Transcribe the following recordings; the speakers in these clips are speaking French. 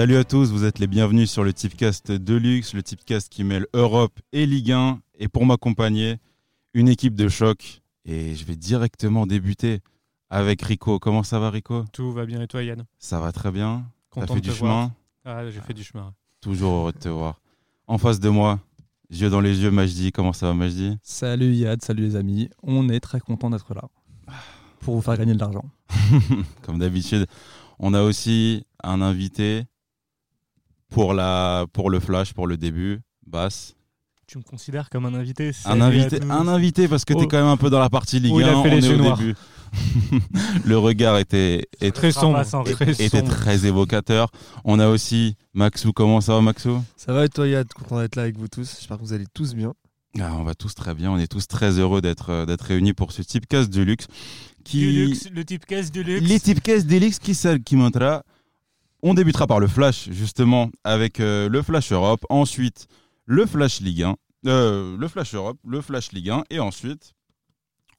Salut à tous, vous êtes les bienvenus sur le Tipcast Deluxe, le Tipcast qui mêle Europe et Ligue 1. Et pour m'accompagner, une équipe de choc. Et je vais directement débuter avec Rico. Comment ça va Rico? Tout va bien et toi Yann? Ça va très bien. T'as fait de du te chemin? Voir. Ah, j'ai fait du chemin. Toujours heureux de te voir. En face de moi, yeux dans les yeux, Majdi. Comment ça va Majdi? Salut Yad, salut les amis. On est très content d'être là pour vous faire gagner de l'argent. Comme d'habitude, on a aussi un invité pour, la, pour le flash, pour le début. Basse. Tu me considères comme un invité Un invité, un invité parce que tu es Oh. quand même un peu dans la partie Ligue Oh, il 1. a fait on est au noirs. début. le regard était, était, Très sombre. Très était sombre. très évocateur. On a aussi Maxou. Comment ça va Maxou? Ça va et toi Yad? Content d'être là avec vous tous. J'espère que vous allez tous bien. Ah, On va tous très bien. On est tous très heureux d'être euh, d'être réunis pour ce Tipcast de luxe. Qui... Du luxe, le type caisse du luxe. Les Tipcast Delix qui, s'al- qui montrera. On débutera par le Flash, justement, avec euh, le Flash Europe. Ensuite, le Flash Ligue 1. euh, le Flash Europe, le Flash Ligue 1. Et ensuite,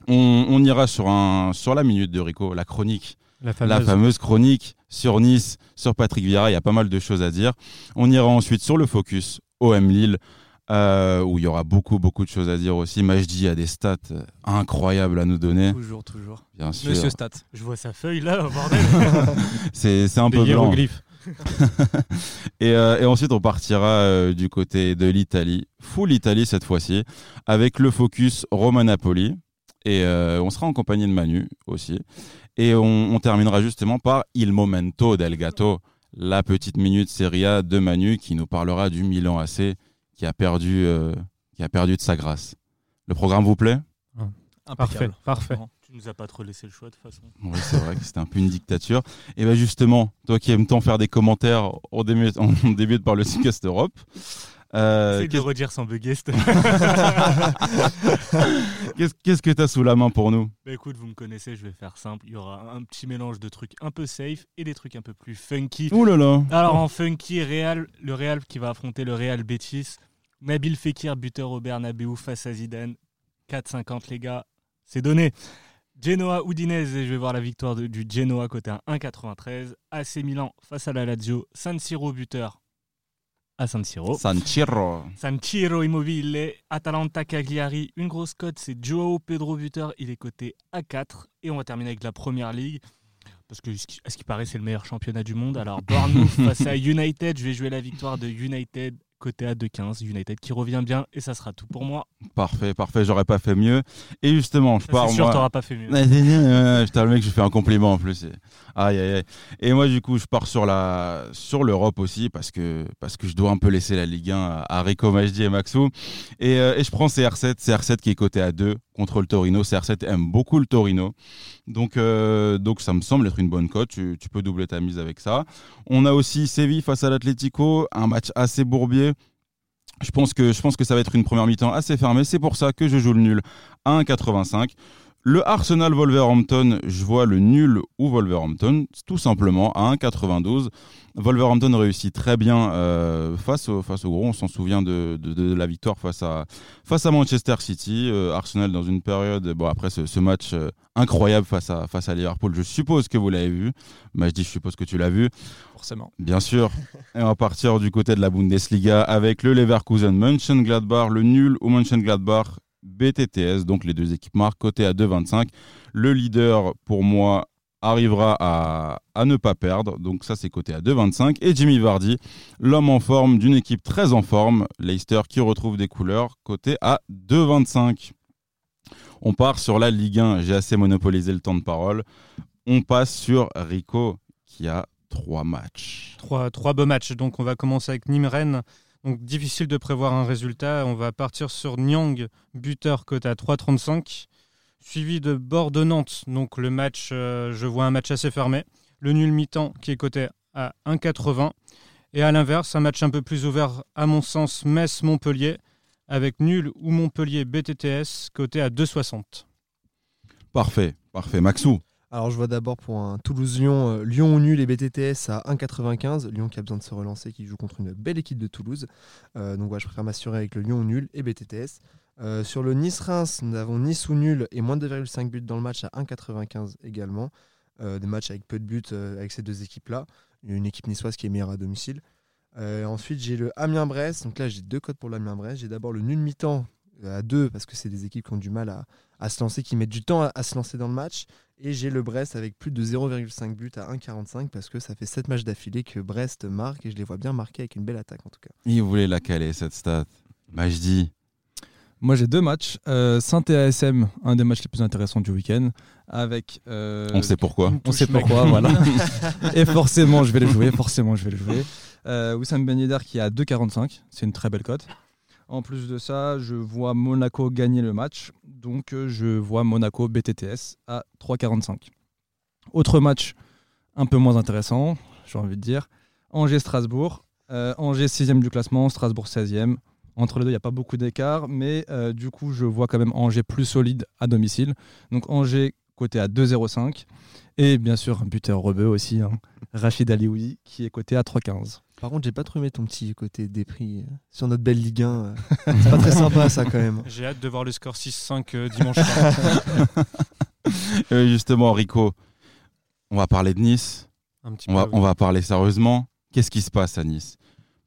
on, on ira sur, un, sur la minute de Rico, la chronique. La La fameuse chronique sur Nice, sur Patrick Vieira. Il y a pas mal de choses à dire. On ira ensuite sur le focus OM Lille. Euh, où il y aura beaucoup, beaucoup de choses à dire aussi. Majdi a des stats euh, incroyables à nous donner, Toujours, toujours. bien sûr. Monsieur Stat. Je vois sa feuille là, bordel. C'est c'est un Des peu blanc. hiéroglyphes. Et, euh, et ensuite, on partira euh, du côté de l'Italie, full Italie cette fois-ci, avec le focus Roma Napoli. Et euh, on sera en compagnie de Manu aussi. Et on, on terminera justement par Il Momento del Gatto, la petite minute Serie A de Manu qui nous parlera du Milan AC qui a perdu, euh, qui a perdu de sa grâce. Le programme vous plaît? Parfait, parfait. Tu nous as pas trop laissé le choix de toute façon. Oui, c'est vrai que c'était un peu une dictature. Et bien justement, toi qui aimes tant faire des commentaires, on débute, on débute par le Podcast Europe. Euh, de redire sans bugger. qu'est-ce que tu as sous la main pour nous? Bah écoute, vous me connaissez, je vais faire simple. Il y aura un petit mélange de trucs un peu safe et des trucs un peu plus funky. Ouh là là Alors en funky, Real, le Real qui va affronter le Real Betis. Nabil Fekir, buteur au Bernabeu face à Zidane. 4,50 les gars, c'est donné. Genoa Udinese, et je vais voir la victoire de- du Genoa côté à 1,93. AC Milan face à la Lazio. San Siro buteur à San Siro. San Siro. San Siro Immobile, Atalanta Cagliari, une grosse cote, c'est Joao Pedro buteur, il est coté à 4. Et on va terminer avec la première ligue, parce que à ce qui paraît c'est le meilleur championnat du monde. Alors Bournemouth face à United, je vais jouer la victoire de United côté à 2,15. United qui revient bien et ça sera tout pour moi. Parfait, parfait, j'aurais pas fait mieux. Et justement, je Ça, pars C'est sûr, moi. t'auras pas fait mieux. Putain, le mec, je fais un compliment en plus. et- Aïe, aïe, aïe. Et moi, du coup, je pars sur la sur l'Europe aussi parce que parce que je dois un peu laisser la Ligue 1 à, à Rico Majdi et Maxou. Et, euh, et je prends CR7, CR7 qui est coté à 2 contre le Torino. CR7 aime beaucoup le Torino. Donc, euh, donc ça me semble être une bonne cote. Tu, tu peux doubler ta mise avec ça. On a aussi Séville face à l'Atlético, un match assez bourbier. Je pense, que, je pense que ça va être une première mi-temps assez fermée. C'est pour ça que je joue le nul à 1,85. Le Arsenal Wolverhampton, je vois le nul ou Wolverhampton, tout simplement à 1,92. Wolverhampton réussit très bien euh, face, au, face au gros. On s'en souvient de, de- de la victoire face à, face à Manchester City. Euh, Arsenal dans une période, bon après ce, ce match euh, incroyable face à, face à Liverpool, je suppose que vous l'avez vu. Mais je dis je suppose que tu l'as vu. Forcément. Bien sûr. Et on va partir du côté de la Bundesliga avec le Leverkusen Mönchengladbach, le nul ou Mönchengladbach BTTS, donc les deux équipes marquent côté à 2,25. Le leader pour moi arrivera à, ne pas perdre, donc ça c'est côté à 2,25. Et Jimmy Vardy, l'homme en forme d'une équipe très en forme, Leicester qui retrouve des couleurs, côté à 2,25. On part sur la Ligue 1, j'ai assez monopolisé le temps de parole. On passe sur Rico qui a trois matchs. Trois, trois beaux matchs. Donc on va commencer avec Nîmes-Rennes. Donc difficile de prévoir un résultat. On va partir sur Nyang, buteur cote à 3,35. Suivi de Bordeaux-Nantes. Donc le match, euh, je vois un match assez fermé. Le nul mi-temps qui est coté à 1,80. Et à l'inverse, un match un peu plus ouvert à mon sens, Metz-Montpellier. Avec nul ou Montpellier BTTS coté à 2,60. Parfait, parfait. Maxou, Alors je vois d'abord pour un Toulouse-Lyon, euh, Lyon nul et BTTS à 1,95. Lyon qui a besoin de se relancer, qui joue contre une belle équipe de Toulouse. Euh, donc voilà, je préfère m'assurer avec le Lyon au nul et BTTS. Euh, sur le Nice-Reims, nous avons Nice au nul et moins de 2,5 buts dans le match à 1,95 également. Euh, des matchs avec peu de buts avec ces deux équipes-là. une équipe niçoise qui est meilleure à domicile. Ensuite, j'ai le Amiens-Brest. Donc là, j'ai deux codes pour l'Amiens-Brest. J'ai d'abord le nul mi-temps à 2 parce que c'est des équipes qui ont du mal à, à se lancer, qui mettent du temps à, à se lancer dans le match. Et j'ai le Brest avec plus de 0,5 buts à 1,45 parce que ça fait 7 matchs d'affilée que Brest marque et je les vois bien marquer avec une belle attaque en tout cas. Il voulait la caler, cette stat. Bah, je dis. Moi, j'ai deux matchs. Euh, Saint et ASM, un des matchs les plus intéressants du week-end. Avec. euh, On sait pourquoi. On sait pourquoi, voilà. Et forcément, je vais le jouer. Forcément, je vais le jouer. Euh, Wissam Ben Yedder qui est à 2,45. C'est une très belle cote. En plus de ça, je vois Monaco gagner le match. Donc, euh, je vois Monaco BTTS à 3,45. Autre match un peu moins intéressant, j'ai envie de dire. Angers-Strasbourg. Euh, Angers 6 du classement, Strasbourg 16e. Entre les deux, il n'y a pas beaucoup d'écart, mais euh, du coup, je vois quand même Angers plus solide à domicile. Donc Angers coté à 2,05. Et bien sûr, un buteur rebeu aussi, hein, Rachid Alioui, qui est coté à 3,15. Par contre, j'ai pas trop aimé ton petit côté dépris euh, sur notre belle Ligue 1. euh. c'est pas très sympa ça quand même. J'ai hâte de voir le score 6-5 euh, dimanche soir. Justement, Rico, on va parler de Nice. Un petit On va, on va parler sérieusement. Qu'est-ce qui se passe à Nice?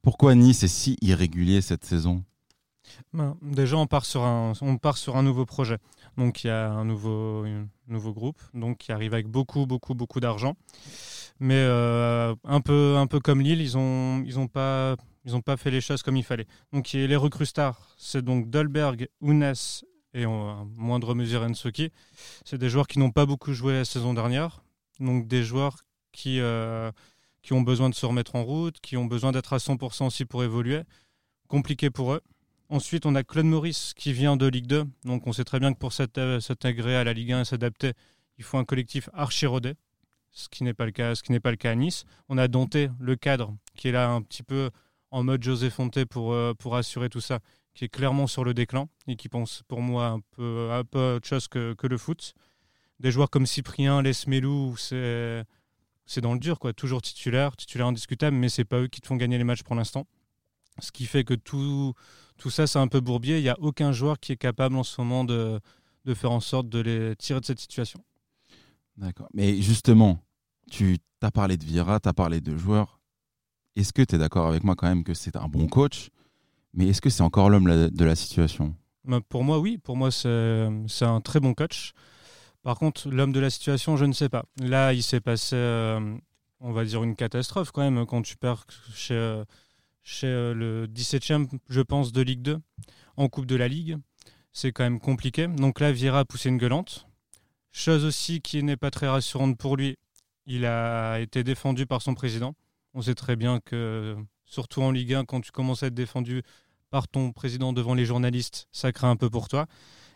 Pourquoi Nice est si irrégulier cette saison? Ben, déjà, on part, sur un, on part sur un nouveau projet. Donc, il y a un nouveau, un nouveau groupe donc, qui arrive avec beaucoup, beaucoup, beaucoup d'argent. Mais euh, un, peu, un peu comme Lille, ils n'ont ils ont pas, ils ont pas fait les choses comme il fallait. Donc, les recrues stars, c'est donc Dolberg, Ounes et en moindre mesure Ensoki. C'est des joueurs qui n'ont pas beaucoup joué la saison dernière. Donc, des joueurs qui, euh, qui ont besoin de se remettre en route, qui ont besoin d'être à 100% aussi pour évoluer. Compliqué pour eux. Ensuite, on a Claude Maurice qui vient de Ligue 2. Donc, on sait très bien que pour s'int- euh, s'intégrer à la Ligue 1 et s'adapter, il faut un collectif archi rodé, ce qui n'est pas le cas, ce qui n'est pas le cas à Nice. On a Dante, le cadre, qui est là un petit peu en mode José Fonte pour, euh, pour assurer tout ça, qui est clairement sur le déclin et qui pense pour moi un peu, un peu autre chose que, que le foot. Des joueurs comme Cyprien, Lesmelou, c'est c'est dans le dur, quoi. Toujours titulaire, titulaire indiscutable, mais c'est pas eux qui te font gagner les matchs pour l'instant. Ce qui fait que tout, tout ça, c'est un peu bourbier. Il n'y a aucun joueur qui est capable en ce moment de, de faire en sorte de les tirer de cette situation. D'accord. Mais justement, tu as parlé de Vira, tu as parlé de joueurs. Est-ce que tu es d'accord avec moi quand même que c'est un bon coach Mais est-ce que c'est encore l'homme de la situation? Mais Pour moi, oui. Pour moi, c'est un très bon coach. Par contre, l'homme de la situation, je ne sais pas. Là, il s'est passé, euh, on va dire, une catastrophe quand même quand tu perds chez, chez euh, le 17e, je pense, de Ligue 2 en Coupe de la Ligue. C'est quand même compliqué. Donc là, Vieira a poussé une gueulante. Chose aussi qui n'est pas très rassurante pour lui, il a été défendu par son président. On sait très bien que, surtout en Ligue 1, quand tu commences à être défendu par ton président devant les journalistes, ça craint un peu pour toi.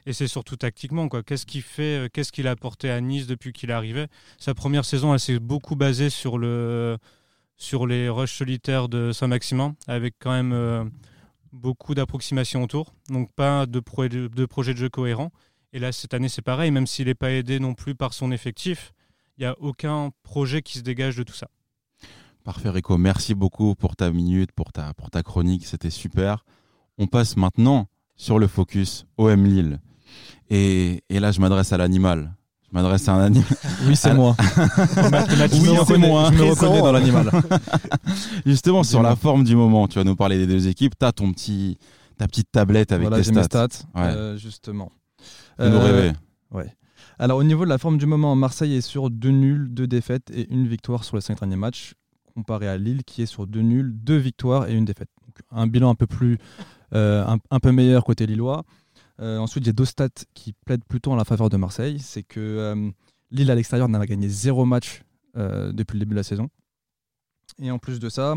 Et c'est surtout tactiquement. Qu'est-ce qu'il fait euh, Qu'est-ce qu'il a apporté à Nice depuis qu'il est arrivé? Sa première saison, elle s'est beaucoup basée sur, le, sur les rushs solitaires de Saint-Maximin, avec quand même euh, beaucoup d'approximations autour. Donc pas de, de projet de jeu cohérent. Et là, cette année, c'est pareil. Même s'il n'est pas aidé non plus par son effectif, il n'y a aucun projet qui se dégage de tout ça. Parfait, Rico. Merci beaucoup pour ta minute, pour ta, pour ta chronique. C'était super. On passe maintenant sur le focus OM Lille. Et, et là, je m'adresse à l'animal. Je m'adresse à un animal. Oui, c'est moi. Oui, c'est moi. je me Présent. reconnais dans l'animal. Justement, sur la forme du moment, tu vas nous parler des deux équipes. Tu as ton petit, ta petite tablette avec voilà, tes j'ai mes stats. stats, Ouais. euh, justement. Euh, rêver. Ouais. Alors au niveau de la forme du moment, Marseille est sur deux nuls, deux défaites et une victoire sur les cinq derniers matchs, comparé à Lille qui est sur deux nuls, deux victoires et une défaite. Donc, un bilan un peu plus, euh, un, un peu meilleur côté lillois. Euh, ensuite, j'ai deux stats qui plaident plutôt en la faveur de Marseille. C'est que euh, Lille à l'extérieur n'a gagné zéro match depuis le début de la saison. Et en plus de ça,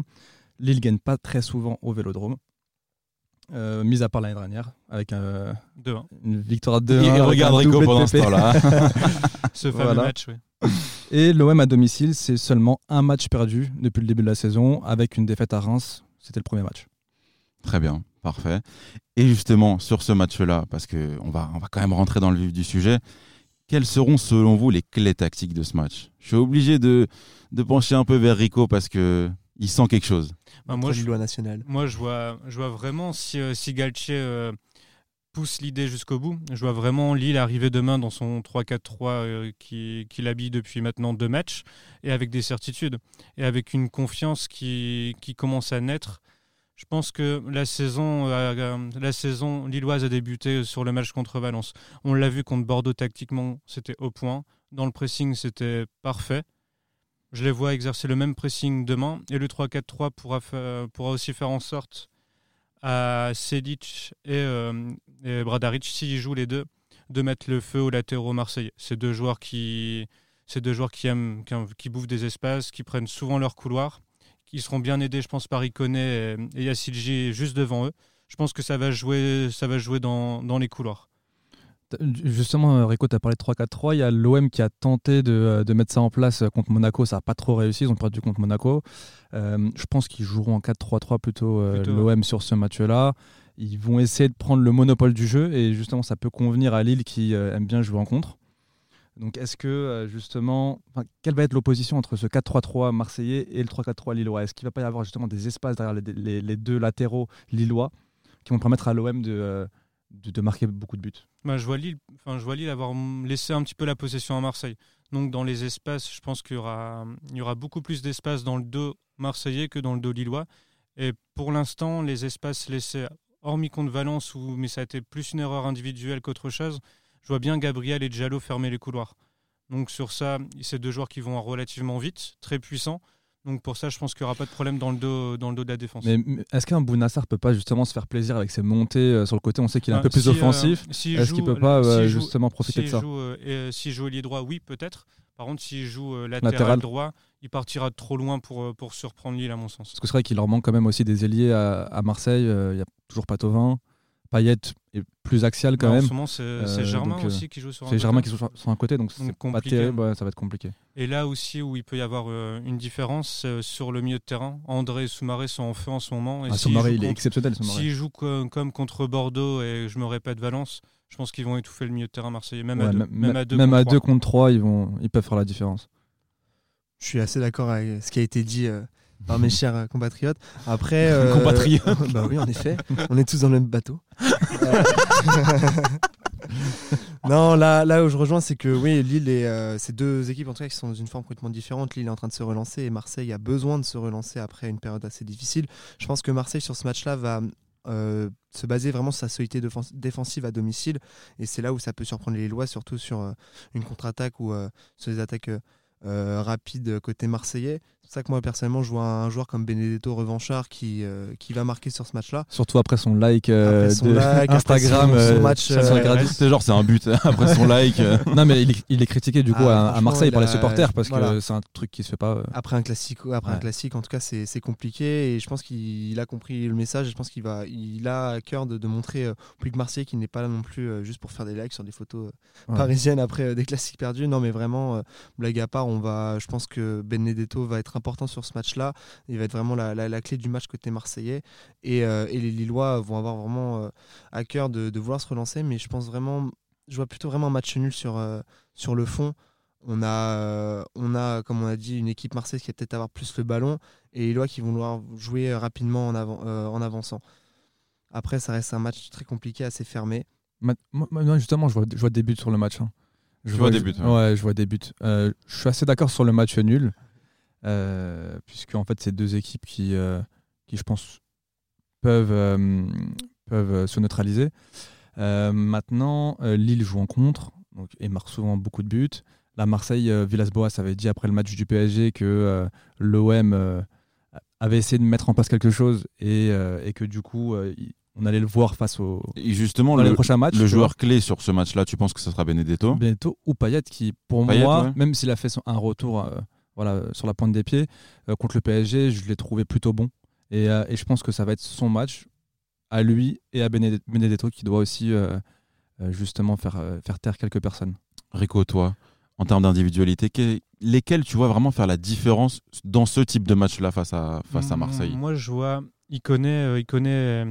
Lille gagne pas très souvent au Vélodrome. Euh, mis à part l'année dernière, avec euh, 2-1. une victoire de Et, et regarde Rico pendant ce temps-là. Ce fameux Voilà. match, oui. Et l'OM à domicile, c'est seulement un match perdu depuis le début de la saison, avec une défaite à Reims. C'était le premier match. Très bien, parfait. Et justement, sur ce match-là, parce qu'on va, on va quand même rentrer dans le vif du sujet, quelles seront selon vous les clés tactiques de ce match? Je suis obligé de, de pencher un peu vers Rico parce que il sent quelque chose. Bah, Moi, je, Lillois national. Moi, je vois, je vois vraiment si, euh, si Galtier euh, pousse l'idée jusqu'au bout. Je vois vraiment Lille arriver demain dans son 3-4-3 qu'il qui habille depuis maintenant deux matchs, et avec des certitudes, et avec une confiance qui, qui commence à naître. Je pense que la saison, la saison lilloise a débuté sur le match contre Valence. On l'a vu contre Bordeaux tactiquement, c'était au point. Dans le pressing, c'était parfait. Je les vois exercer le même pressing demain. Et le 3-4-3 pourra, pourra aussi faire en sorte à Sedic et, euh, et Bradaric, s'ils jouent les deux, de mettre le feu aux latéraux marseillais. C'est deux joueurs qui, qui aiment, qui, bouffent des espaces, qui prennent souvent leur couloir. Ils seront bien aidés, je pense, par Iconé et, et juste devant eux. Je pense que ça va jouer, ça va jouer dans les couloirs. Justement, euh, Rico, tu as parlé de 3-4-3. Il y a l'OM qui a tenté de, euh, de, mettre ça en place euh, contre Monaco. Ça n'a pas trop réussi. Ils ont perdu contre Monaco. je pense qu'ils joueront en 4-3-3 plutôt, l'OM sur ce match-là. Ils vont essayer de prendre le monopole du jeu. Et justement, ça peut convenir à Lille qui aime bien jouer en contre. Donc, est-ce que justement, quelle va être l'opposition entre ce 4-3-3 marseillais et le 3-4-3 lillois? Est-ce qu'il ne va pas y avoir justement des espaces derrière les, les deux latéraux lillois qui vont permettre à l'OM de de, marquer beaucoup de buts. Bah, je, vois Lille, enfin, je vois Lille avoir laissé un petit peu la possession à Marseille. Donc dans les espaces, je pense qu'il y aura, il y aura beaucoup plus d'espace dans le dos marseillais que dans le dos lillois. Et pour l'instant, les espaces laissés, hormis contre Valence, où, mais ça a été plus une erreur individuelle qu'autre chose, je vois bien Gabriel et Diallo fermer les couloirs. Donc sur ça, c'est deux joueurs qui vont relativement vite, très puissants. Donc pour ça, je pense qu'il n'y aura pas de problème dans le dos, dans le dos de la défense. Mais est-ce qu'un Bounassar peut pas justement se faire plaisir avec ses montées euh, sur le côté? On sait qu'il est un peu plus euh, offensif. est-ce qu'il peut pas euh, justement profiter de ça? S'il joue ailier droit, oui, peut-être. Par contre, s'il joue latéral, droit, il partira trop loin pour, pour surprendre Lille, à mon sens. Parce que c'est vrai qu'il leur manque quand même aussi des ailiers à, à Marseille. Il n'y a toujours pas Tovin. Payet est plus axial quand même. En ce moment, c'est Germain euh, aussi qui joue sur un côté. C'est Germain qui joue sur un côté, donc, c'est pas terrible, ça va être compliqué. Et là aussi où il peut y avoir euh, une différence sur le milieu de terrain, André et Soumaré sont en feu en ce moment. Et ah, Soumaré, il est exceptionnel. S'ils jouent comme, comme, contre Bordeaux et je me répète Valence, je pense qu'ils vont étouffer le milieu de terrain marseillais. Même, à, deux, même, à, deux, même à deux contre trois, ils, vont, ils peuvent faire la différence. Je suis assez d'accord avec ce qui a été dit euh, par mes chers euh, compatriotes. Après, euh, compatriotes. bah oui, en effet, on est tous dans le même bateau. non, là, là où je rejoins, c'est que oui, Lille et euh, ces deux équipes en tout cas qui sont dans une forme complètement différente. Lille est en train de se relancer et Marseille a besoin de se relancer après une période assez difficile. Je pense que Marseille sur ce match-là va se baser vraiment sur sa solidité défensive à domicile et c'est là où ça peut surprendre les Lillois, surtout sur une contre-attaque ou sur des attaques rapides côté marseillais. C'est ça que moi personnellement je vois un joueur comme Benedetto revanchard qui, euh, qui va marquer sur ce match-là. Surtout après son like, euh, de Instagram, son, euh, match. c'est genre c'est un but après son like. non mais il est, critiqué du coup ah, à, Marseille par les supporters parce que c'est un truc qui se fait pas. Après un classique, après un classique en tout cas c'est compliqué et je pense qu'il a compris le message. je pense qu'il va, il a à cœur de, de montrer plus que Marseille qu'il n'est pas là non plus juste pour faire des likes sur des photos parisiennes après des classiques perdus. Non mais vraiment blague à part, on va, je pense que Benedetto va être important sur ce match-là. Il va être vraiment la, clé du match côté marseillais. Et, euh, les Lillois vont avoir vraiment euh, à cœur de, vouloir se relancer. Mais je pense vraiment, je vois plutôt vraiment un match nul sur, euh, sur le fond. On a, on a, comme on a dit, une équipe marseillaise qui va peut-être avoir plus le ballon et les Lillois qui vont vouloir jouer rapidement en, avant, en avançant. Après, ça reste un match très compliqué, assez fermé. Moi, justement, je vois, je vois des buts sur le match. Hein. Je vois, des buts. Ouais. je vois des buts. je suis assez d'accord sur le match nul. Euh, puisque en fait c'est deux équipes qui, euh, qui je pense peuvent, euh, peuvent se neutraliser. maintenant, Lille joue en contre donc, et marque souvent beaucoup de buts. La Marseille, Villas-Boas avait dit après le match du PSG que l'OM avait essayé de mettre en place quelque chose et, et que du coup on allait le voir face au et justement le, prochain match le joueur clé sur ce match là tu penses que ce sera Benedetto? Benedetto ou Payet qui pour moi même s'il a fait son, un retour voilà, sur la pointe des pieds. Euh, contre le PSG, je l'ai trouvé plutôt bon. Euh, et, je pense que ça va être son match à lui et à Benedetto qui doit aussi euh, justement faire, faire taire quelques personnes. Rico, toi, en termes d'individualité, lesquels tu vois vraiment faire la différence dans ce type de match-là face à, face à Marseille? Moi, je vois il connaît, il connaît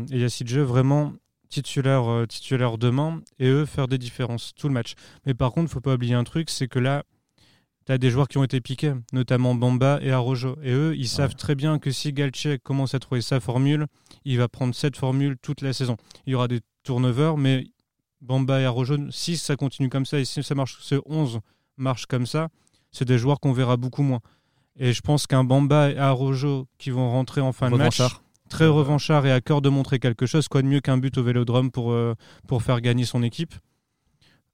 Jeu vraiment titulaire, titulaire demain et eux faire des différences tout le match. Mais par contre, il faut pas oublier un truc, c'est que là, tu as des joueurs qui ont été piqués, notamment Bamba et Arojo. Et eux, ils savent très bien que si Galtier commence à trouver sa formule, il va prendre cette formule toute la saison. Il y aura des turnovers, mais Bamba et Arojo, si ça continue comme ça et si ça marche, ce 11 marche comme ça, c'est des joueurs qu'on verra beaucoup moins. Et je pense qu'un Bamba et Arojo qui vont rentrer en fin de match, très revanchard et à cœur de montrer quelque chose, quoi de mieux qu'un but au vélodrome pour, euh, pour faire gagner son équipe.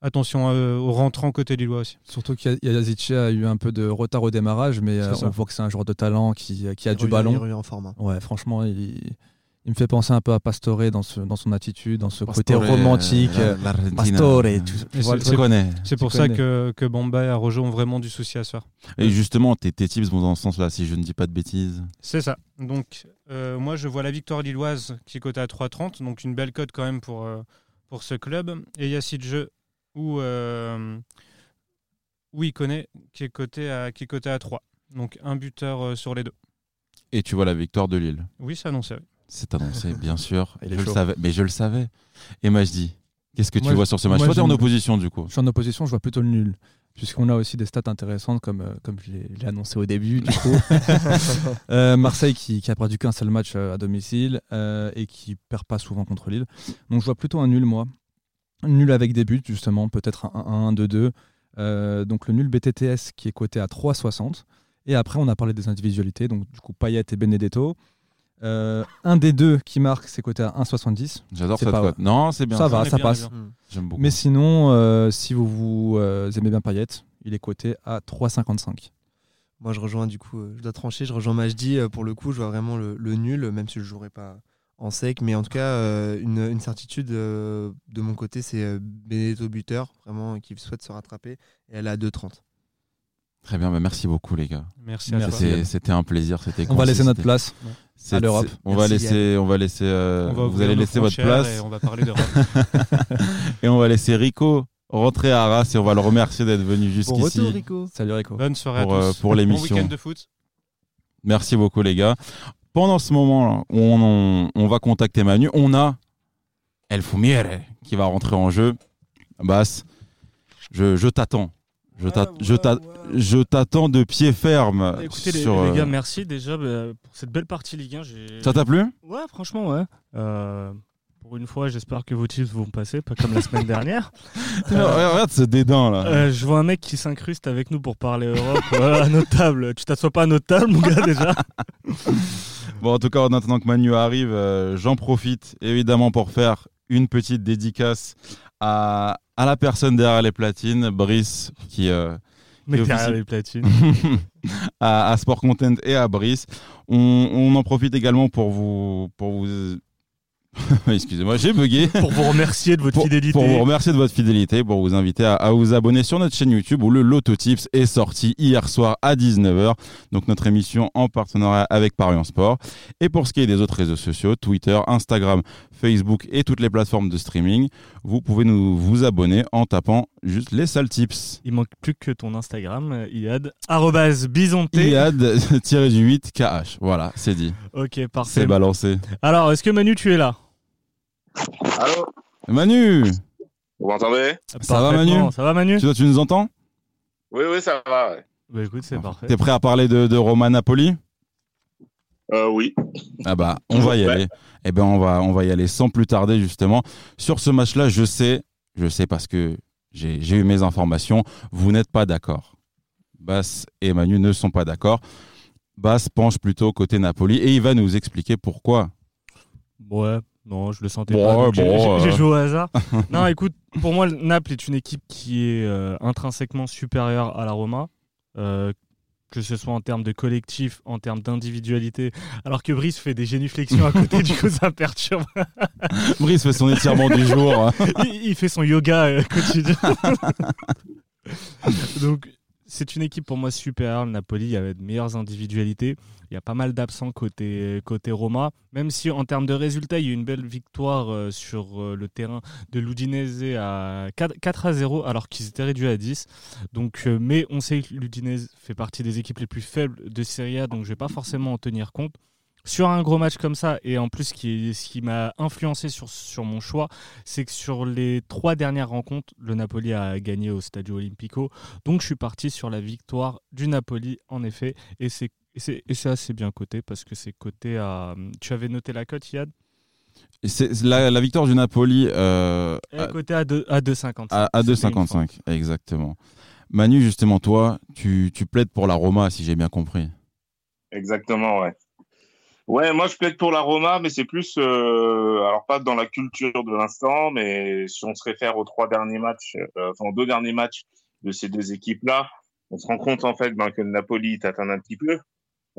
Attention euh, aux rentrants côté Lillois aussi. Surtout qu'Yazice a eu un peu de retard au démarrage, mais euh, on voit que c'est un joueur de talent qui, qui a Il du revient- ballon. Il revient en forme. hein. Ouais, franchement, il, il me fait penser un peu à Pastore dans, ce, dans son attitude, dans ce côté romantique. euh, l'Argentina. Pastore, tu, vois Tu connais. C'est pour Tu ça connais. que, que Bamba et Arojo ont vraiment du souci à se faire. Et justement, tes, tes tips vont dans ce sens-là, si je ne dis pas de bêtises. C'est ça. Donc, euh, moi, je vois la victoire lilloise qui est cotée à 3,30. Donc, une belle cote quand même pour, euh, pour ce club. Et Yassidje ou euh, où il connaît qui est coté à, qui est coté à 3. Donc, un buteur euh, sur les deux. Et tu vois la victoire de Lille. Oui, c'est annoncé. oui. C'est annoncé, bien sûr. Je le savais, mais je le savais. Et Majdi, qu'est-ce que tu Moi, vois je- sur ce match? moi, Toi, t'es en opposition, du coup. Je suis en opposition, je vois plutôt le nul. Puisqu'on a aussi des stats intéressantes, comme, euh, comme je l'ai je annoncé au début. Du coup. Euh, Marseille qui, qui a perdu qu'un seul match euh, à domicile euh, et qui perd pas souvent contre Lille. Donc je vois plutôt un nul, moi. Nul avec des buts, justement, peut-être un 1-1, 2-2. Euh, donc le nul BTTS qui est coté à 3,60. Et après, on a parlé des individualités, donc du coup Payet et Benedetto. Euh, un des deux qui marque, c'est coté à 1,70. J'adore cette pas- cote. Non, c'est bien. Ça va, ça bien, passe. J'aime beaucoup. Mais sinon, euh, si vous, vous euh, aimez bien Payet, il est coté à 3,55. Moi, je rejoins du coup, je dois trancher, je rejoins Majdi. Pour le coup, je vois vraiment le, le nul, même si je ne jouerai pas en sec. Mais en tout cas, euh, une, une certitude euh, de mon côté, c'est euh, Benedetto buteur, vraiment, qui souhaite se rattraper. Et elle est à 2,30. Très bien, bah, merci beaucoup, les gars. Merci à Merci. toi. C'était un plaisir. C'était On va laisser notre place. c'est- à l'Europe. On va laisser, on va laisser, euh, On va vous allez laisser votre place Et on va parler d'Europe. et on va laisser Rico rentrer à Arras et on va le remercier d'être venu Bon retour, jusqu'ici. Rico. Salut Rico. Bonne soirée Pour, à euh, tous. pour l'émission. Bon week-end de foot. Merci beaucoup, les gars. Pendant ce moment, on, on, on va contacter Manu. On a El Fumiere qui va rentrer en jeu. Basse, je, je t'attends. Je t'a- je t'a- je t'attends de pied ferme. Écoutez les, sur, les euh, gars, merci déjà bah, pour cette belle partie Ligue 1. j'ai- Ça t'a plu? Ouais, franchement, ouais. Euh, pour une fois, j'espère que vos tips vont passer, pas comme la semaine dernière. regarde, regarde ce dédain là. Euh, je vois un mec qui s'incruste avec nous pour parler Europe euh, à notre table. Tu t'assois pas à notre table, mon gars, déjà Bon, en tout cas, en attendant que Manu arrive, euh, j'en profite évidemment pour faire une petite dédicace à, à la personne derrière les platines, Brice, qui, euh, Mais derrière les platines. à, à Sport Content et à Brice. On, on en profite également pour vous, pour vous. Excusez-moi, j'ai bugué. pour vous remercier de votre Pour, fidélité. pour vous remercier de votre fidélité, pour vous inviter à, à vous abonner sur notre chaîne YouTube où le Loto Tips est sorti hier soir à 19h. Donc notre émission en partenariat avec Paris en Sport. Et pour ce qui est des autres réseaux sociaux, Twitter, Instagram, Facebook et toutes les plateformes de streaming, vous pouvez nous vous abonner en tapant juste les sales tips. Il manque plus que ton Instagram, euh, Iad. Arrobase bisonté. IAD-8 KH. Voilà, c'est dit. Ok, parfait. C'est balancé. Alors, est-ce que Manu, tu es là? Allô Manu, Vous m'entendez Ça va. Manu Ça va, Manu tu, tu nous entends Oui, oui, ça va. ouais. Bah écoute, c'est parfait. T'es prêt à parler de, de Roma Napoli Euh, oui. Ah bah, on va y Ouais. aller. Eh ben, on va, on va y aller sans plus tarder justement. Sur ce match-là, je sais, je sais parce que j'ai j'ai eu mes informations. Vous n'êtes pas d'accord. Bass et Manu ne sont pas d'accord. Bass penche plutôt côté Napoli et il va nous expliquer pourquoi. Ouais, non, je le sentais Bon, pas. ouais, j'ai- bon, j'ai j'ai euh. joué au hasard. non, écoute, pour moi, le Naples est une équipe qui est euh, intrinsèquement supérieure à la Roma. euh, que ce soit en termes de collectif, en termes d'individualité, alors que Brice fait des génuflexions à côté, du coup ça perturbe. Brice fait son étirement du jour. il, il fait son yoga euh, quotidien. Donc, c'est une équipe pour moi supérieure. Le Napoli, il y avait de meilleures individualités. Il y a pas mal d'absents côté, côté Roma. Même si, en termes de résultats, il y a eu une belle victoire euh, sur euh, le terrain de l'Udinese à 4, 4 à 0, alors qu'ils étaient réduits à 10. Donc, euh, mais on sait que l'Udinese fait partie des équipes les plus faibles de Serie A, donc je ne vais pas forcément en tenir compte. Sur un gros match comme ça, et en plus, ce qui, ce qui m'a influencé sur, sur mon choix, c'est que sur les trois dernières rencontres, le Napoli a gagné au Stadio Olimpico. Donc je suis parti sur la victoire du Napoli, en effet. Et c'est et c'est et c'est assez bien coté parce que c'est coté à. Tu avais noté la cote, Yad c'est- la, la victoire du Napoli euh, à, à côté à 2 à 2,55. à- à C'était une fois. 2,55. Exactement. Manu, justement, toi, tu, tu plaides pour la Roma, si j'ai bien compris. Exactement, ouais. Ouais, moi je plaide pour la Roma, mais c'est plus, euh, alors pas dans la culture de l'instant, mais si on se réfère aux trois derniers matchs, euh, enfin deux derniers matchs de ces deux équipes-là, on se rend compte en fait ben, que le Napoli t'atteint un petit peu.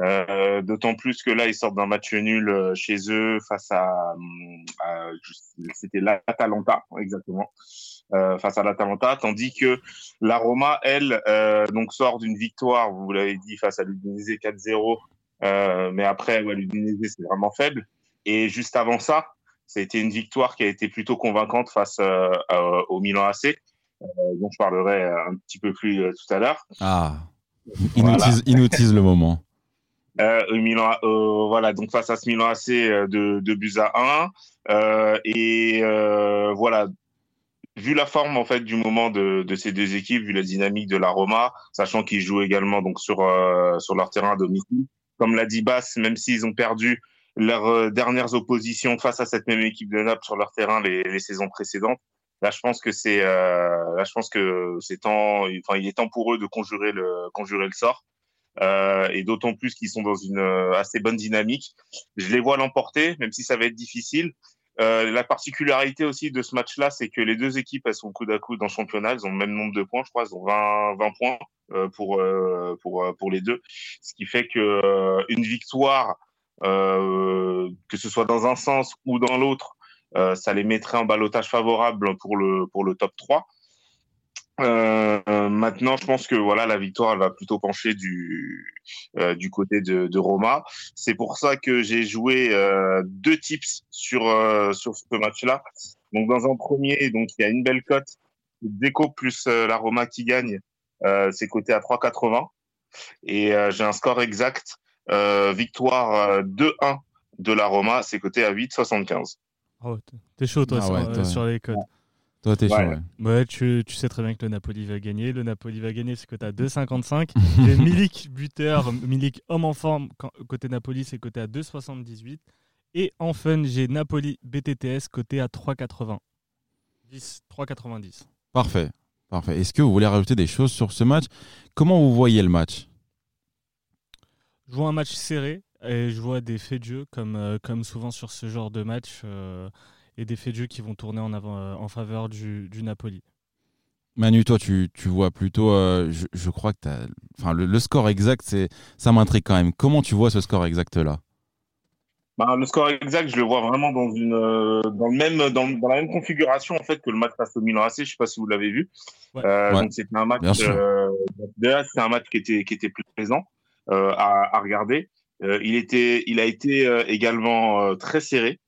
Euh, D'autant plus que là ils sortent d'un match nul euh, chez eux face à, hum, à- c'était l'Atalanta exactement, euh, face à l'Atalanta, tandis que la Roma, elle, euh, donc sort d'une victoire, vous l'avez dit, face à l'Udinese 4-0. Euh, mais après, ouais, l'Udinese, c'est vraiment faible. Et juste avant ça, ça a été une victoire qui a été plutôt convaincante face euh, euh, au Milan AC, dont je parlerai un petit peu plus tout à l'heure. Ah, il Voilà. nous tease- il nous tease le moment. Euh, Milan, euh, voilà, donc face à ce Milan AC de, de buts à 1. Euh, et voilà, vu la forme en fait du moment de, de ces deux équipes, vu la dynamique de la Roma, sachant qu'ils jouent également donc sur sur leur terrain à domicile. Comme l'a dit Bass, même s'ils ont perdu leurs euh, dernières oppositions face à cette même équipe de Naples sur leur terrain les, les saisons précédentes, là je pense que c'est euh, là je pense que c'est temps, enfin il est temps pour eux de conjurer le conjurer le sort. Euh, et d'autant plus qu'ils sont dans une euh, assez bonne dynamique. Je les vois l'emporter, même si ça va être difficile. Euh, la particularité aussi de ce match-là, c'est que les deux équipes, sont coude à coude dans le championnat. Elles ont le même nombre de points, je crois. Elles ont 20, 20 points euh, pour, euh, pour, les deux. Ce qui fait que une victoire, que ce soit dans un sens ou dans l'autre, ça les mettrait en balotage favorable pour le, pour le top 3. Euh, euh, maintenant, je pense que voilà, la victoire elle va plutôt pencher du euh, du côté de, de Roma. C'est pour ça que j'ai joué euh, deux tips sur euh, sur ce match-là. Donc dans un premier, donc il y a une belle cote, Deco plus euh, la Roma qui gagne, euh, c'est coté à 3,80 et euh, j'ai un score exact, euh, victoire euh, 2-1 de la Roma, c'est coté à 8,75. Oh, t'es- chaud, toi, Ah sur, ouais, euh, toi. sur les codes. Toi, t'es chaud. Ouais. ouais. Ouais, tu, tu sais très bien que le Napoli va gagner. Le Napoli va gagner, c'est que t'as 2,55. J'ai Milik buteur, Milik homme en forme. quand- Côté Napoli, c'est coté à 2,78. Et en fun, j'ai Napoli BTTS coté à 3,80. 10, 3,90. Parfait. Parfait. Est-ce que vous voulez rajouter des choses sur ce match? Comment vous voyez le match? Je vois un match serré et je vois des faits de jeu, comme, euh, comme souvent sur ce genre de match, euh, et des faits de jeu qui vont tourner en, avant, euh, en faveur du, du Napoli. Manu, toi, tu, tu vois plutôt. euh, je, je crois que t'as. Enfin, le, le score exact, c'est ça m'intrigue quand même. Comment tu vois ce score exact-là? Bah, le score exact, je le vois vraiment dans une euh, dans le même dans, dans la même configuration en fait que le match face au Milan AC. Je sais pas si vous l'avez vu. Ouais. Euh, Ouais. C'était un match. Euh, c'était un match qui était qui était plus présent euh, à, à regarder. Euh, il était il a été euh, également euh, très serré euh,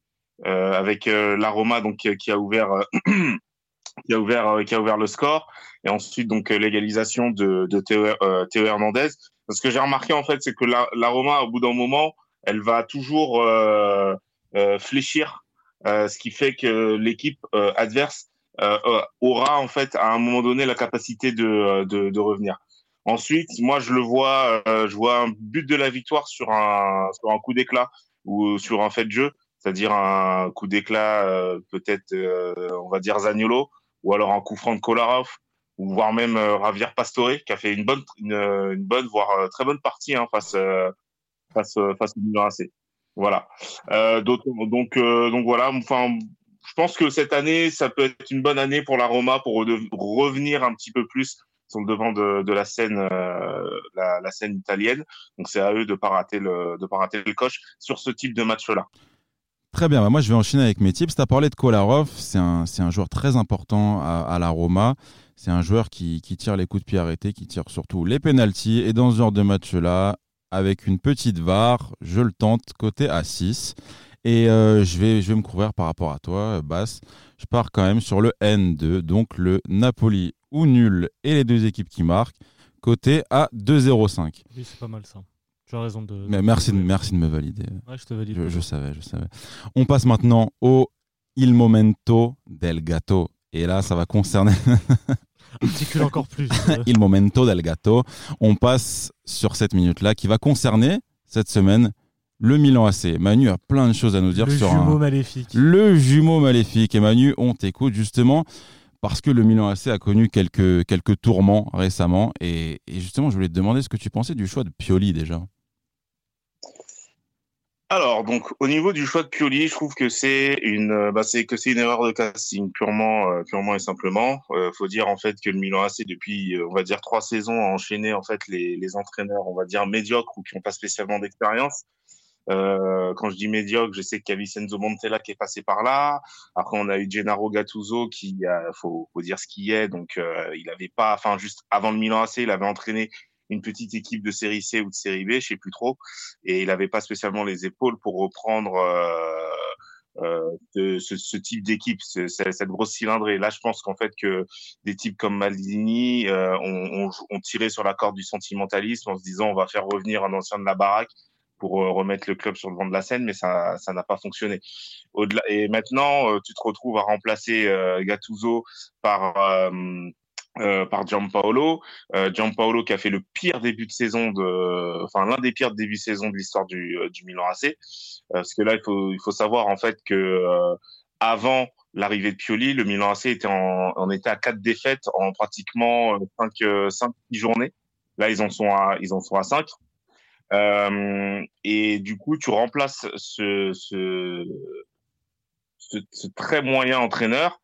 avec euh, la Roma donc euh, qui a ouvert euh, qui a ouvert euh, qui a ouvert le score et ensuite donc euh, l'égalisation de de Théo, euh, Hernandez. Ce que j'ai remarqué en fait, c'est que la, la Roma au bout d'un moment elle va toujours euh, euh, fléchir, euh, ce qui fait que l'équipe euh, adverse euh, euh, aura en fait à un moment donné la capacité de, revenir. Ensuite, moi je le vois, euh, je vois un but de la victoire sur un coup d'éclat ou sur un fait de jeu, c'est-à-dire un coup d'éclat euh, peut-être euh, on va dire Zaniolo ou alors un coup franc de Kolarov ou voire même euh, Javier Pastore qui a fait une bonne une, une bonne voire euh, très bonne partie hein, face euh, face euh, face au Milan AC. Voilà. Euh, donc euh, donc voilà. Enfin, je pense que cette année, ça peut être une bonne année pour la Roma pour revenir un petit peu plus sur le devant de, la scène euh, la scène italienne. Donc c'est à eux de pas rater le de pas rater le coche sur ce type de match-là. Très bien, bah moi je vais enchaîner avec mes tips. Tu parlé de Kolarov, c'est un, joueur très important à, la Roma. C'est un joueur qui, tire les coups de pied arrêtés, qui tire surtout les pénalties. Et dans ce genre de match-là, avec une petite VAR, je le tente côté à 6. Et euh, je, vais, je vais me couvrir par rapport à toi, Bass. Je pars quand même sur le N2, donc le Napoli ou nul et les deux équipes qui marquent, côté à 2,05. Oui, c'est pas mal ça. Tu as raison de. Mais merci, de- merci de me valider. Ouais, je te valide. Je, je savais, je savais. On passe maintenant au Il Momento del Gato. Et là, ça va concerner Articule encore plus. Il Momento del Gato. On passe sur cette minute-là qui va concerner cette semaine le Milan AC. Manu a plein de choses à nous dire le sur jumeau un... maléfique. le jumeau maléfique. Et Manu, on t'écoute justement parce que le Milan AC a connu quelques, quelques tourments récemment. Et, et justement, je voulais te demander ce que tu pensais du choix de Pioli déjà. Alors, donc, au niveau du choix de Pioli, je trouve que c'est une, euh, bah, c'est que c'est une erreur de casting, purement, euh, purement et simplement. Euh, faut dire en fait que le Milan AC depuis, euh, on va dire trois saisons, a enchaîné en fait les, les entraîneurs, on va dire médiocres ou qui n'ont pas spécialement d'expérience. Euh, quand je dis médiocre, je sais qu'il y a Vincenzo Montella qui est passé par là. Après, on a eu Gennaro Gattuso qui, a, faut, faut dire ce qui est. Donc, euh, il avait pas, enfin, juste avant le Milan AC, il avait entraîné une petite équipe de série C ou de série B, je sais plus trop, et il n'avait pas spécialement les épaules pour reprendre euh, euh, ce, type d'équipe, ce, cette grosse cylindrée. Là, je pense qu'en fait que des types comme Maldini euh, ont, tiré sur la corde du sentimentalisme en se disant on va faire revenir un ancien de la baraque pour remettre le club sur le vent de la scène, mais ça ça n'a pas fonctionné. Au-delà et maintenant, tu te retrouves à remplacer Gattuso par euh, par Giampaolo. Euh, Giampaolo qui a fait le pire début de saison de, enfin l'un des pires débuts de saison de l'histoire du, euh, du Milan AC. parce que là, il faut, il faut savoir en fait que avant l'arrivée de Pioli, le Milan AC était en, on était à quatre défaites en pratiquement cinq, cinq, six journées. Là, ils en sont à, ils en sont à cinq. et du coup, tu remplaces ce, ce, ce, ce très moyen entraîneur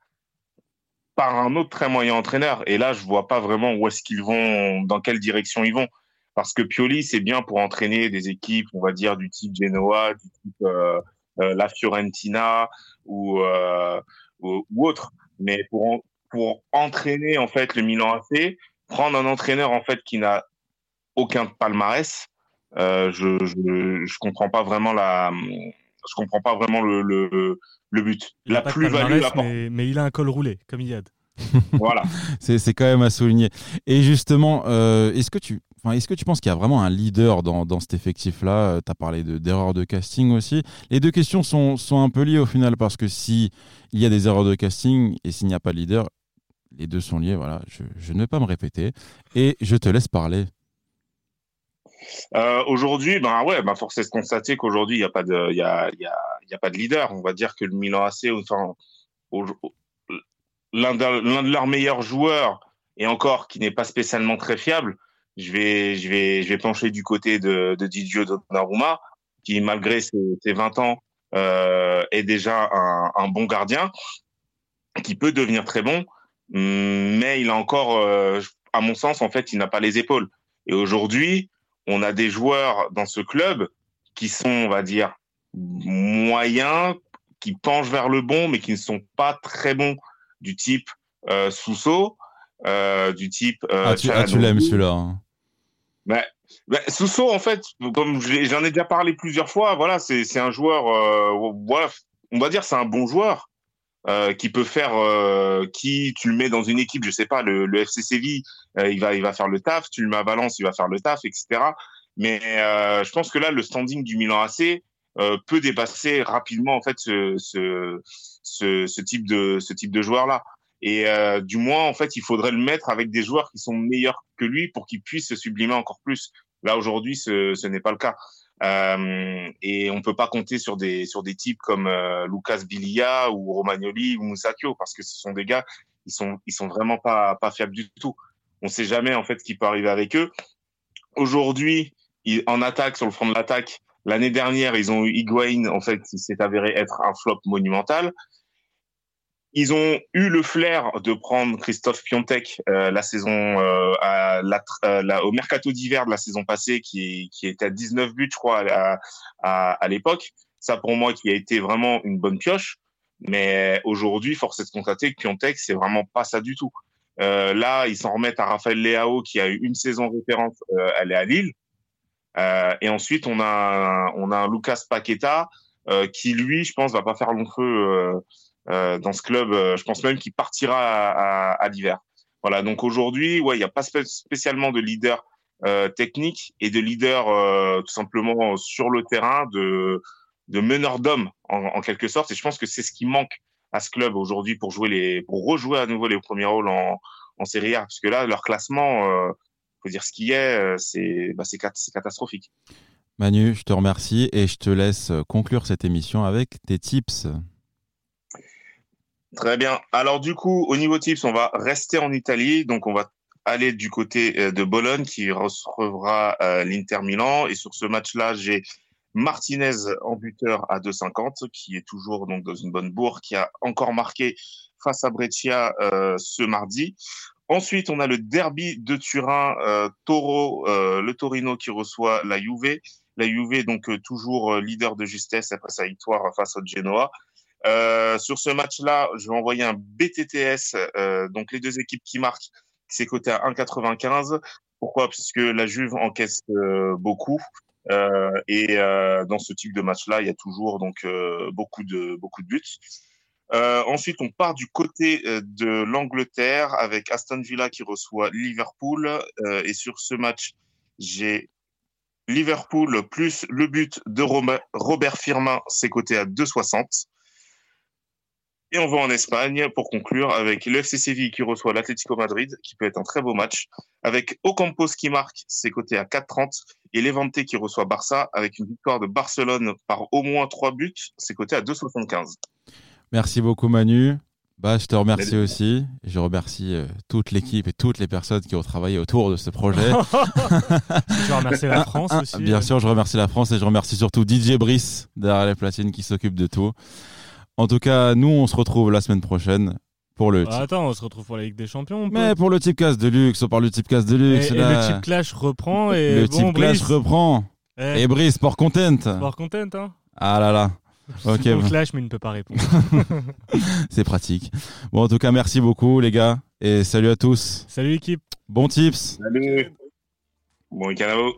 par un autre très moyen entraîneur. Et là, je vois pas vraiment où est-ce qu'ils vont, dans quelle direction ils vont. Parce que Pioli, c'est bien pour entraîner des équipes, on va dire, du type Genoa, du type euh, euh, la Fiorentina ou, euh, ou, ou, autre. Mais pour, pour entraîner, en fait, le Milan AC, prendre un entraîneur, en fait, qui n'a aucun palmarès, je, je, je comprends pas vraiment la, je comprends pas vraiment le, le, le but. Il la plus-value, mais, mais, il a un col roulé, comme Yad. voilà. C'est quand même à souligner. Et justement, euh, est-ce que tu, enfin, est-ce que tu penses qu'il y a vraiment un leader dans, dans cet effectif-là? Tu as parlé d'erreurs de, de, casting aussi. Les deux questions sont, sont un peu liées au final parce que si il y a des erreurs de casting et s'il n'y a pas de leader, les deux sont liés. Voilà, je, je ne vais pas me répéter et je te laisse parler. Euh, aujourd'hui, ben ouais, ben force constater qu'aujourd'hui il n'y a pas de, y a, y a, y a pas de leader. On va dire que le Milan AC, enfin, l'un de, leurs meilleurs joueurs et encore qui n'est pas spécialement très fiable. Je vais, je vais, je vais pencher du côté de, de Didio Donnarumma, qui malgré ses, ses 20 ans euh, est déjà un, un, bon gardien, qui peut devenir très bon, mais il a encore, euh, à mon sens, en fait, il n'a pas les épaules. Et aujourd'hui, on a des joueurs dans ce club qui sont, on va dire, moyens, qui penchent vers le bon, mais qui ne sont pas très bons, du type euh, Sousso, euh, du type. Euh, ah, tu, ah, tu l'aimes celui-là. Ben, ben, Sousso, en fait, comme j'en ai déjà parlé plusieurs fois, voilà, c'est un joueur, euh, voilà, on va dire, c'est un bon joueur. Euh, qui peut faire, euh, qui tu le mets dans une équipe, je sais pas, le, le FC Séville, euh, il va, il va faire le taf. Tu le mets à Valence, il va faire le taf, etc. Mais euh, je pense que là, le standing du Milan AC peut dépasser rapidement en fait ce, ce, ce, type de, ce type de joueur là. Et du moins, en fait, il faudrait le mettre avec des joueurs qui sont meilleurs que lui pour qu'il puisse se sublimer encore plus. Là aujourd'hui, ce, ce n'est pas le cas. Euh, et on peut pas compter sur des sur des types comme euh, Lucas Bilia ou Romagnoli ou Musacchio parce que ce sont des gars ils sont ils sont vraiment pas pas fiables du tout. On sait jamais en fait ce qui peut arriver avec eux. Aujourd'hui, en attaque sur le front de l'attaque, l'année dernière ils ont eu Higuain en fait qui s'est avéré être un flop monumental. Ils ont eu le flair de prendre Christophe Piontek euh, la saison euh, à la, euh, au mercato d'hiver de la saison passée, qui, qui était à 19 buts, je crois, à, à, à l'époque. Ça, pour moi, qui a été vraiment une bonne pioche. Mais aujourd'hui, force est de constater que Piontek, c'est vraiment pas ça du tout. Euh, là, ils s'en remettent à Raphaël Leao, qui a eu une saison référente, euh, elle est à Lille. et ensuite, on a, on a un Lucas Paqueta, qui lui, je pense, va pas faire long feu euh, dans ce club. Euh, je pense même qu'il partira à, l'hiver. Voilà. Donc aujourd'hui, ouais, il n'y a pas spécialement de leader euh, technique et de leader euh, tout simplement sur le terrain, de, de meneur d'hommes en, quelque sorte. Et je pense que c'est ce qui manque à ce club aujourd'hui pour jouer les, pour rejouer à nouveau les premiers rôles en, en Serie A, parce que là, leur classement, euh, faut dire ce qui est, bah, c'est catastrophique. Manu, je te remercie et je te laisse conclure cette émission avec tes tips. Très bien. Alors du coup, au niveau tips, on va rester en Italie. Donc on va aller du côté euh, de Bologne qui recevra euh, l'Inter Milan. Et sur ce match-là, j'ai Martinez en buteur à 2,50, qui est toujours donc dans une bonne bourre, qui a encore marqué face à Brescia euh, ce mardi. Ensuite, on a le derby de Turin, Toro, le Torino qui reçoit la Juve. La Juve donc toujours leader de justesse après sa victoire face au Genoa. Euh, sur ce match-là, je vais envoyer un BTTS, euh, donc les deux équipes qui marquent, c'est coté à 1,95. Pourquoi? Parce que la Juve encaisse euh, beaucoup. Et dans ce type de match-là, il y a toujours donc beaucoup de beaucoup de buts. ensuite, on part du côté de l'Angleterre avec Aston Villa qui reçoit Liverpool. et sur ce match, j'ai Liverpool plus le but de Robert Firmin, c'est coté à 2,60. Et on va en Espagne pour conclure avec le FC Séville qui reçoit l'Atlético Madrid, qui peut être un très beau match, avec Ocampos qui marque, c'est coté à 4,30, et Levante qui reçoit Barça avec une victoire de Barcelone par au moins 3 buts, c'est coté à 2,75. Merci beaucoup Manu. Bah, je te remercie aussi. Je remercie euh, toute l'équipe et toutes les personnes qui ont travaillé autour de ce projet. je remercie la France ah, aussi. Bien sûr, je remercie la France et je remercie surtout DJ Brice derrière les platines qui s'occupe de tout. En tout cas, nous, on se retrouve la semaine prochaine pour le. Ah, attends, on se retrouve pour la Ligue des Champions. Mais pour le Typecast de luxe, on parle du Typecast de luxe. Et, le Type Clash reprend. Et le Type Clash reprend. Eh. Et Brice, sport content. Sport content, hein. Ah là là. Ok. Clash, mais il ne peut pas répondre. C'est pratique. Bon, en tout cas, merci beaucoup, les gars. Et salut à tous. Salut, équipe. Bon tips. Salut. Bon week-end à vous.